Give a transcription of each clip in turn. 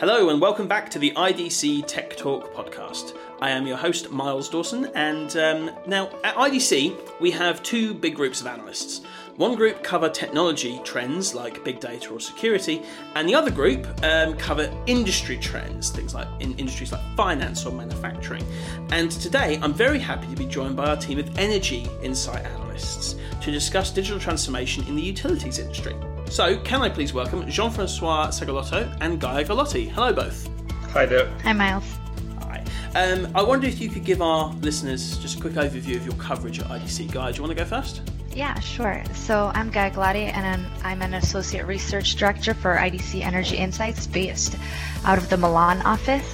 Hello, and welcome back to the IDC Tech Talk podcast. I am your host, Miles Dawson, and um, now at IDC, we have two big groups of analysts. One group cover technology trends like big data or security, and the other group um, cover industry trends, things like in industries like finance or manufacturing. And today, I'm very happy to be joined by our team of energy insight analysts to discuss digital transformation in the utilities industry. So, can I please welcome Jean Francois Segalotto and Gaia Gallotti? Hello, both. Hi there. Hi, Miles. Hi. Um, I wonder if you could give our listeners just a quick overview of your coverage at IDC. Gaia, do you want to go first? Yeah, sure. So I'm Gaia Gallotti, and I'm, I'm an associate research director for IDC Energy Insights based out of the Milan office.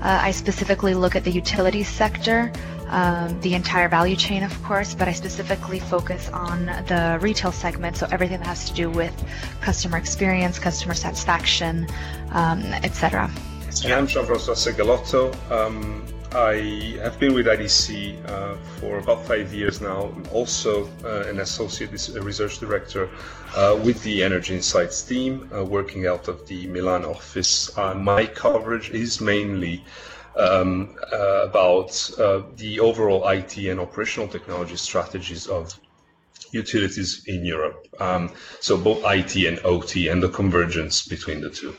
Uh, I specifically look at the utilities sector, um, the entire value chain, of course, but I specifically focus on the retail segment, so everything that has to do with customer experience, customer satisfaction, um, etc. And I'm Jean-François Segalotto. Um, I have been with IDC uh, for about five years now. I'm also uh, an associate research director uh, with the Energy Insights team, uh, working out of the Milan office. Uh, my coverage is mainly um, uh, about uh, the overall IT and operational technology strategies of utilities in Europe. Um, so both IT and OT and the convergence between the two.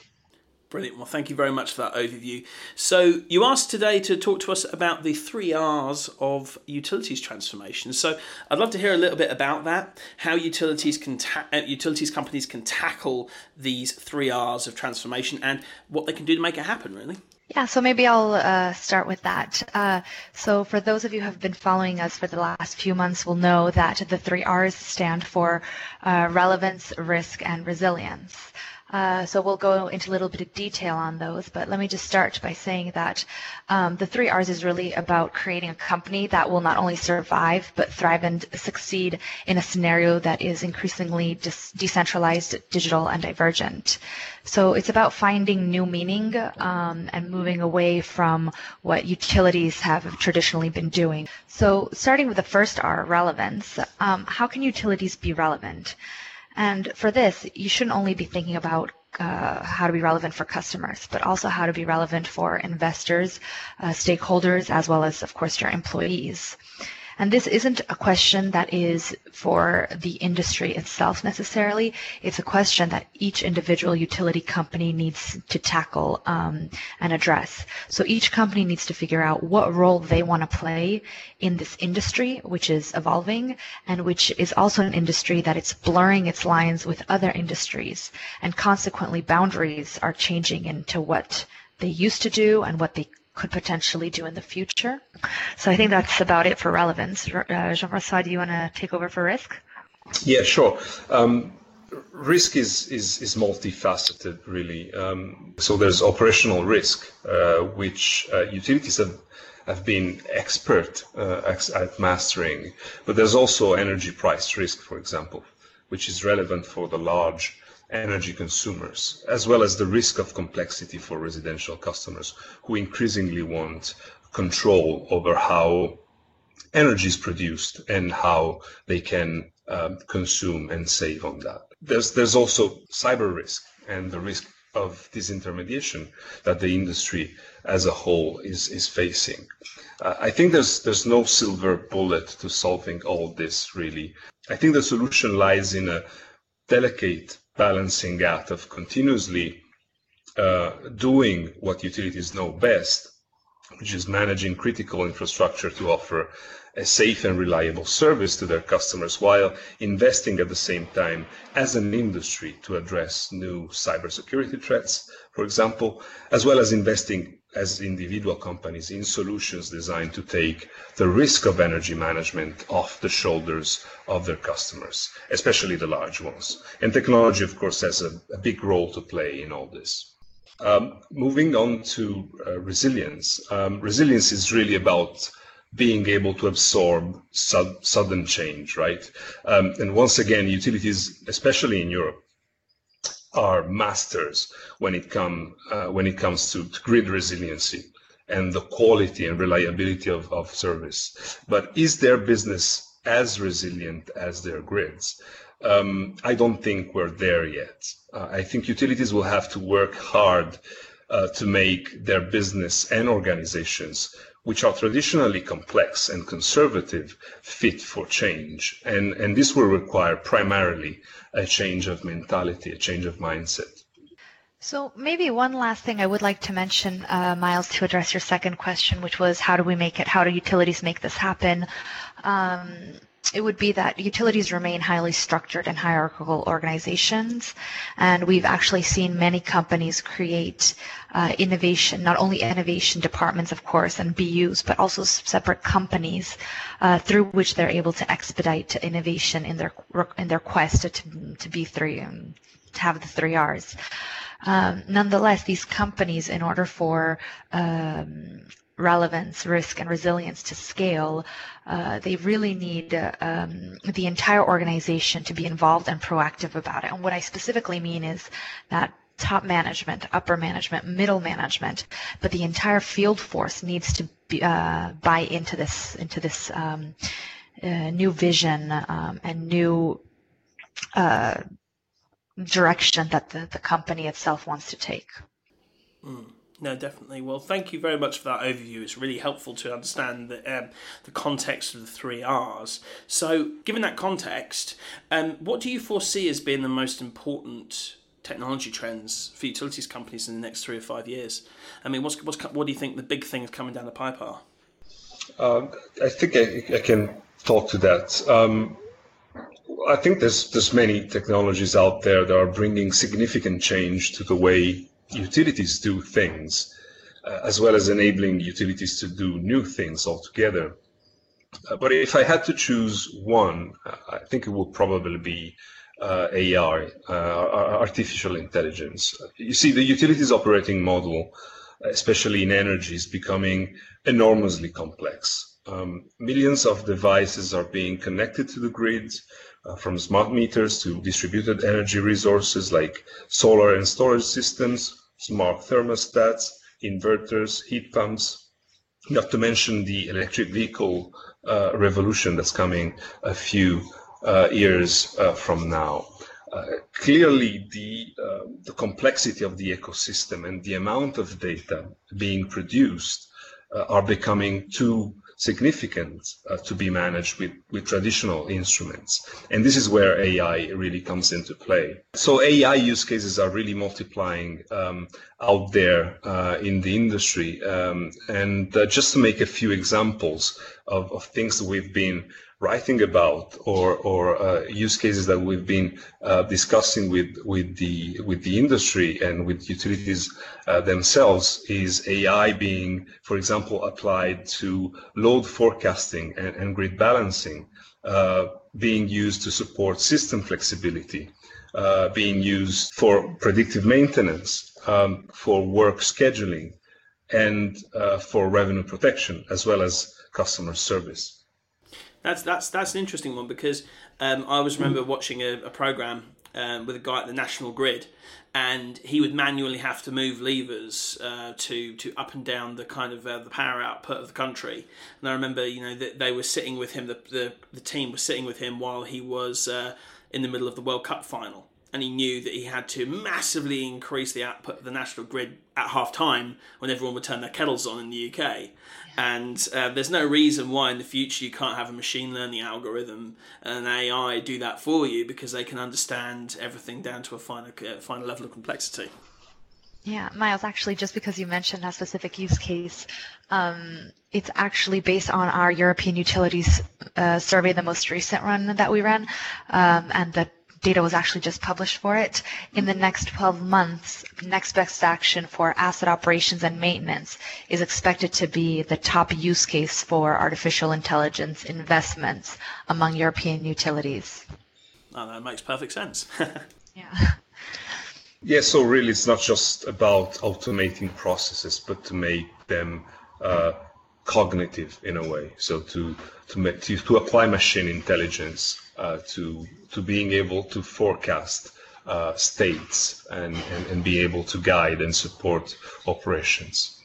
Brilliant. Well, thank you very much for that overview. So, you asked today to talk to us about the three R's of utilities transformation. So, I'd love to hear a little bit about that. How utilities can ta- uh, utilities companies can tackle these three R's of transformation, and what they can do to make it happen. Really. Yeah, so maybe I'll uh, start with that. Uh, so, for those of you who have been following us for the last few months, will know that the three R's stand for uh, relevance, risk, and resilience. Uh, so we'll go into a little bit of detail on those, but let me just start by saying that um, the three R's is really about creating a company that will not only survive but thrive and succeed in a scenario that is increasingly dis- decentralized, digital, and divergent. So it's about finding new meaning um, and moving away from what utilities have traditionally been doing. So starting with the first R, relevance, um, how can utilities be relevant? And for this, you shouldn't only be thinking about uh, how to be relevant for customers, but also how to be relevant for investors, uh, stakeholders, as well as, of course, your employees. And this isn't a question that is for the industry itself necessarily. It's a question that each individual utility company needs to tackle um, and address. So each company needs to figure out what role they want to play in this industry, which is evolving and which is also an industry that it's blurring its lines with other industries. And consequently, boundaries are changing into what they used to do and what they could potentially do in the future. So I think that's about it for relevance. Uh, Jean-François, do you want to take over for risk? Yeah, sure. Um, risk is, is, is multifaceted, really. Um, so there's operational risk, uh, which uh, utilities have, have been expert uh, at mastering. But there's also energy price risk, for example, which is relevant for the large energy consumers, as well as the risk of complexity for residential customers who increasingly want control over how energy is produced and how they can um, consume and save on that. There's, there's also cyber risk and the risk of disintermediation that the industry as a whole is, is facing. Uh, I think there's, there's no silver bullet to solving all this, really. I think the solution lies in a delicate balancing act of continuously uh, doing what utilities know best, which is managing critical infrastructure to offer a safe and reliable service to their customers while investing at the same time as an industry to address new cybersecurity threats, for example, as well as investing as individual companies in solutions designed to take the risk of energy management off the shoulders of their customers, especially the large ones. And technology, of course, has a, a big role to play in all this. Um, moving on to uh, resilience. Um, resilience is really about being able to absorb su- sudden change, right? Um, and once again, utilities, especially in Europe, are masters when it come uh, when it comes to, to, grid resiliency and the quality and reliability of, of service. But is their business as resilient as their grids? Um, I don't think we're there yet. Uh, I think utilities will have to work hard uh, to make their business and organizations, which are traditionally complex and conservative, fit for change. And, and this will require primarily a change of mentality, a change of mindset. So maybe one last thing I would like to mention, uh, Miles, to address your second question, which was how do we make it? How do utilities make this happen? Um, it would be that utilities remain highly structured and hierarchical organizations, and we've actually seen many companies create uh, innovation, not only innovation departments, of course, and BUs, but also separate companies uh, through which they're able to expedite innovation in their in their quest to to be three um, to have the three R's. Um, nonetheless, these companies, in order for um, relevance, risk, and resilience to scale, uh, they really need um, the entire organization to be involved and proactive about it. And what I specifically mean is that top management, upper management, middle management, but the entire field force needs to be, uh, buy into this into this um, uh, new vision um, and new uh, direction that the, the company itself wants to take. Mm. No, definitely. Well, thank you very much for that overview. It's really helpful to understand the, um, the context of the three R's. So, given that context, um, what do you foresee as being the most important technology trends for utilities companies in the next three or five years? I mean, what's, what's what do you think the big things coming down the pipe are? Um, I think I, I, can talk to that. Um, I think there's there's many technologies out there that are bringing significant change to the way utilities do things, uh, as well as enabling utilities to do new things altogether. Uh, but if I had to choose one, I think it would probably be uh, AI, uh, artificial intelligence. You see, the utilities operating model, especially in energy, is becoming enormously complex. Um, millions of devices are being connected to the grid, uh, from smart meters to distributed energy resources like solar and storage systems, smart thermostats, inverters, heat pumps, not to mention the electric vehicle uh, revolution that's coming a few uh, years uh, from now. Uh, clearly, the, uh, the complexity of the ecosystem and the amount of data being produced are becoming too significant uh, to be managed with, with traditional instruments. And this is where AI really comes into play. So AI use cases are really multiplying um, out there uh, in the industry. Um, and uh, just to make a few examples of, of things that we've been writing about or, or uh, use cases that we've been uh, discussing with, with, the, with the industry and with utilities uh, themselves is AI being, for example, applied to load forecasting and, and grid balancing, uh, being used to support system flexibility, uh, being used for predictive maintenance, um, for work scheduling, and uh, for revenue protection, as well as customer service. That's that's that's an interesting one because um, I always remember watching a, a program um, with a guy at the National Grid, and he would manually have to move levers uh, to to up and down the kind of uh, the power output of the country. And I remember, you know, that they were sitting with him. The, the the team was sitting with him while he was uh, in the middle of the World Cup final, and he knew that he had to massively increase the output of the National Grid at half time when everyone would turn their kettles on in the UK. And uh, there's no reason why in the future you can't have a machine learning algorithm and an AI do that for you because they can understand everything down to a finer, uh, finer level of complexity. Yeah, Miles, actually, just because you mentioned a specific use case, um, it's actually based on our European utilities uh, survey, the most recent run that we ran, um, and the data was actually just published for it. In the next 12 months, next best action for asset operations and maintenance is expected to be the top use case for artificial intelligence investments among European utilities. Oh, that makes perfect sense. yeah. Yeah, so really it's not just about automating processes, but to make them uh, cognitive in a way. So to to, to, to apply machine intelligence uh, to to being able to forecast uh, states and, and, and be able to guide and support operations.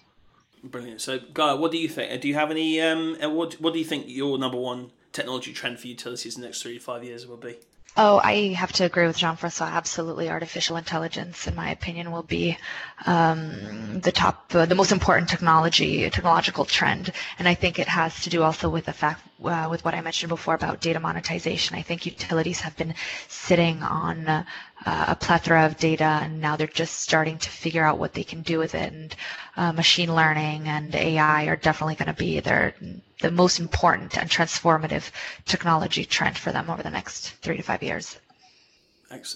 Brilliant. So, Gaia, what do you think? Do you have any? Um, uh, what What do you think your number one technology trend for utilities in the next three to five years will be? Oh, I have to agree with Jean-Francois. Absolutely, artificial intelligence, in my opinion, will be um, the top, uh, the most important technology, technological trend, and I think it has to do also with the fact, uh, with what I mentioned before about data monetization. I think utilities have been sitting on uh, a plethora of data, and now they're just starting to figure out what they can do with it. And uh, machine learning and AI are definitely going to be their the most important and transformative technology trend for them over the next three to five years.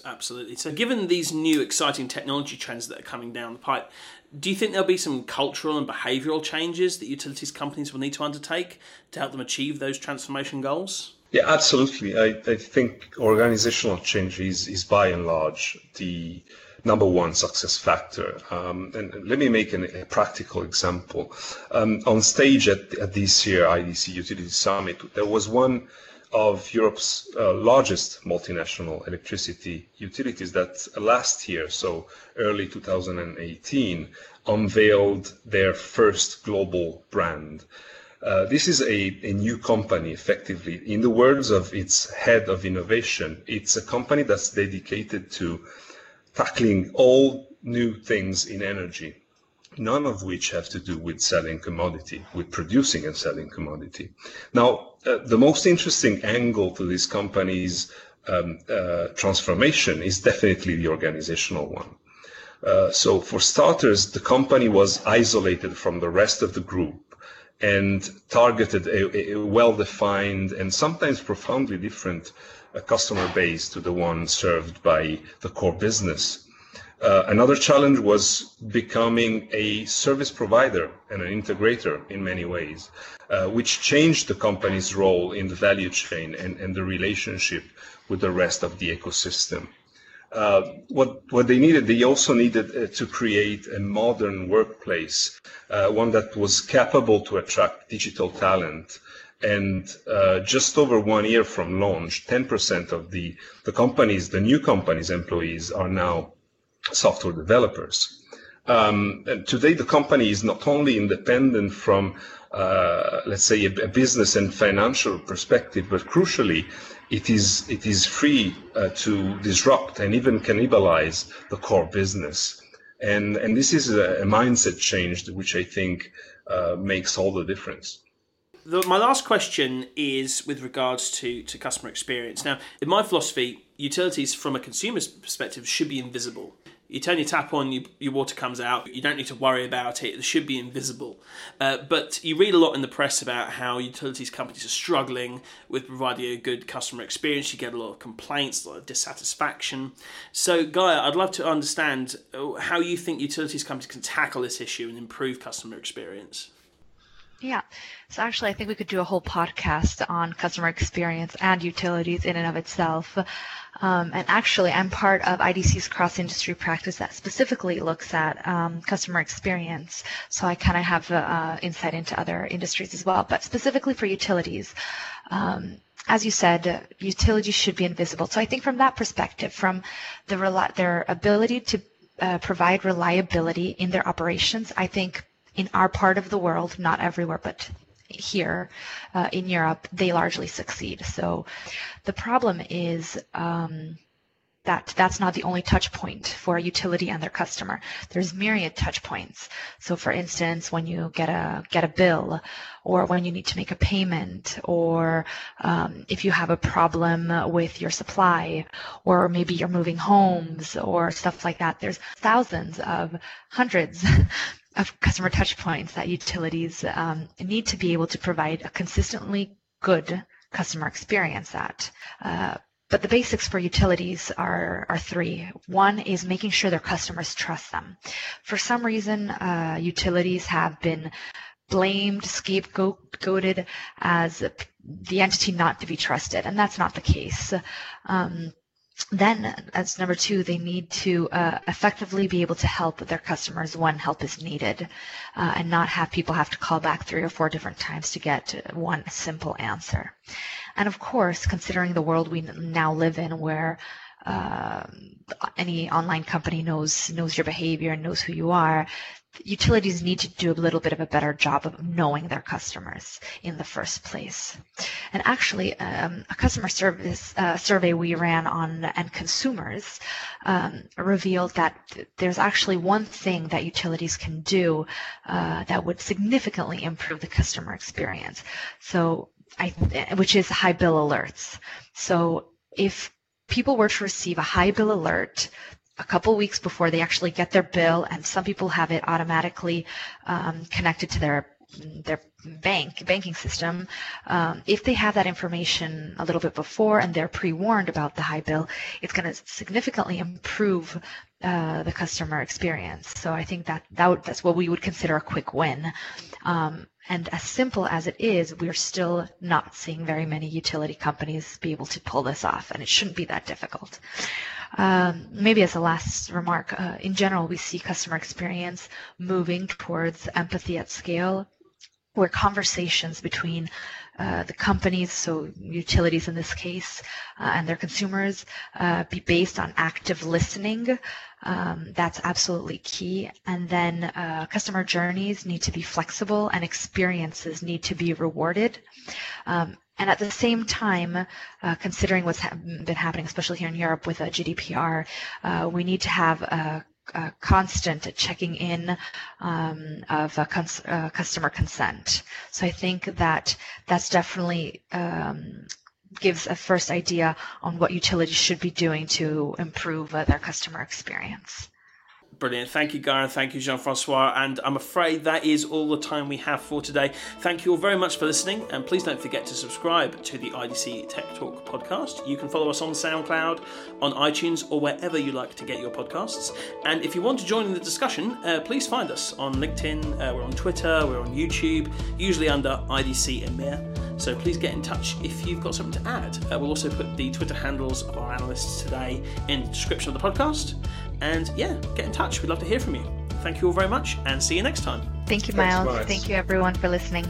Absolutely. So, given these new exciting technology trends that are coming down the pipe, do you think there'll be some cultural and behavioural changes that utilities companies will need to undertake to help them achieve those transformation goals? Yeah, absolutely. I, I think organizational change is, is by and large the number one success factor. Um, and let me make an, a practical example. Um, on stage at, at this year IDC Utility Summit, there was one of Europe's uh, largest multinational electricity utilities that last year, so early 2018, unveiled their first global brand. Uh, this is a, a new company, effectively. In the words of its head of innovation, it's a company that's dedicated to tackling all new things in energy, none of which have to do with selling commodity, with producing and selling commodity. Now, uh, the most interesting angle to this company's um, uh, transformation is definitely the organizational one. Uh, so, for starters, the company was isolated from the rest of the group and targeted a, a well defined and sometimes profoundly different a customer base to the one served by the core business. Uh, another challenge was becoming a service provider and an integrator in many ways, uh, which changed the company's role in the value chain and, and the relationship with the rest of the ecosystem. Uh, what, what they needed, they also needed uh, to create a modern workplace, uh, one that was capable to attract digital talent, and uh, just over one year from launch, 10% of the, the companies, the new companies' employees are now software developers. Um, today, the company is not only independent from, uh, let's say, a, a, business and financial perspective, but crucially, it is it is free uh, to disrupt and even cannibalize the core business. And and this is a, a mindset change which I think uh, makes all the difference. The, my last question is with regards to, to customer experience. Now, in my philosophy, utilities from a consumer's perspective should be invisible. You turn your tap on, you, your water comes out. You don't need to worry about it. It should be invisible. Uh, but you read a lot in the press about how utilities companies are struggling with providing a good customer experience. You get a lot of complaints, a lot of dissatisfaction. So, Gaia, I'd love to understand uh, how you think utilities companies can tackle this issue and improve customer experience. Yeah. So actually, I think we could do a whole podcast on customer experience and utilities in and of itself. Um, and actually, I'm part of IDC's cross industry practice that specifically looks at um, customer experience. So I kind of have uh, insight into other industries as well. But specifically for utilities, um, as you said, utilities should be invisible. So I think from that perspective, from the their ability to uh, provide reliability in their operations, I think in our part of the world, not everywhere, but here uh, in Europe, they largely succeed. So the problem is um, that that's not the only touch point for a utility and their customer. There's myriad touch points. So for instance, when you get a get a bill, or when you need to make a payment, or um, if you have a problem with your supply, or maybe you're moving homes, or stuff like that. There's thousands of hundreds of customer touch points that utilities um, need to be able to provide a consistently good customer experience at. Uh, but the basics for utilities are, are three. One is making sure their customers trust them. For some reason, uh, utilities have been blamed, scapegoated as the entity not to be trusted, and that's not the case. Um, then as number two they need to uh, effectively be able to help their customers when help is needed uh, and not have people have to call back three or four different times to get one simple answer. And of course considering the world we now live in where uh, any online company knows knows your behavior and knows who you are utilities need to do a little bit of a better job of knowing their customers in the first place. And actually, um, a customer service uh, survey we ran on end consumers um, revealed that there's actually one thing that utilities can do uh, that would significantly improve the customer experience. So, I, which is high bill alerts. So, if people were to receive a high bill alert a couple weeks before they actually get their bill, and some people have it automatically um, connected to their their bank banking system. Um, if they have that information a little bit before and they're pre-warned about the high bill, it's going to significantly improve uh, the customer experience. So I think that, that that's what we would consider a quick win. Um, and as simple as it is, we're still not seeing very many utility companies be able to pull this off, and it shouldn't be that difficult. Um, maybe as a last remark, uh, in general, we see customer experience moving towards empathy at scale, where conversations between uh, the companies, so utilities in this case, uh, and their consumers, uh, be based on active listening. Um, that's absolutely key. And then uh, customer journeys need to be flexible and experiences need to be rewarded. Um, and at the same time, uh, considering what's ha- been happening, especially here in Europe with a GDPR, uh, we need to have a, a constant checking in um, of cons- uh, customer consent. So I think that that's definitely um, gives a first idea on what utilities should be doing to improve uh, their customer experience. Brilliant. Thank you, Gareth. Thank you, Jean Francois. And I'm afraid that is all the time we have for today. Thank you all very much for listening. And please don't forget to subscribe to the IDC Tech Talk podcast. You can follow us on SoundCloud, on iTunes, or wherever you like to get your podcasts. And if you want to join in the discussion, uh, please find us on LinkedIn, uh, we're on Twitter, we're on YouTube, usually under IDC EMEA. So please get in touch if you've got something to add. Uh, we'll also put the Twitter handles of our analysts today in the description of the podcast. And yeah, get in touch. We'd love to hear from you. Thank you all very much and see you next time. Thank you, Miles. Thank you, everyone, for listening.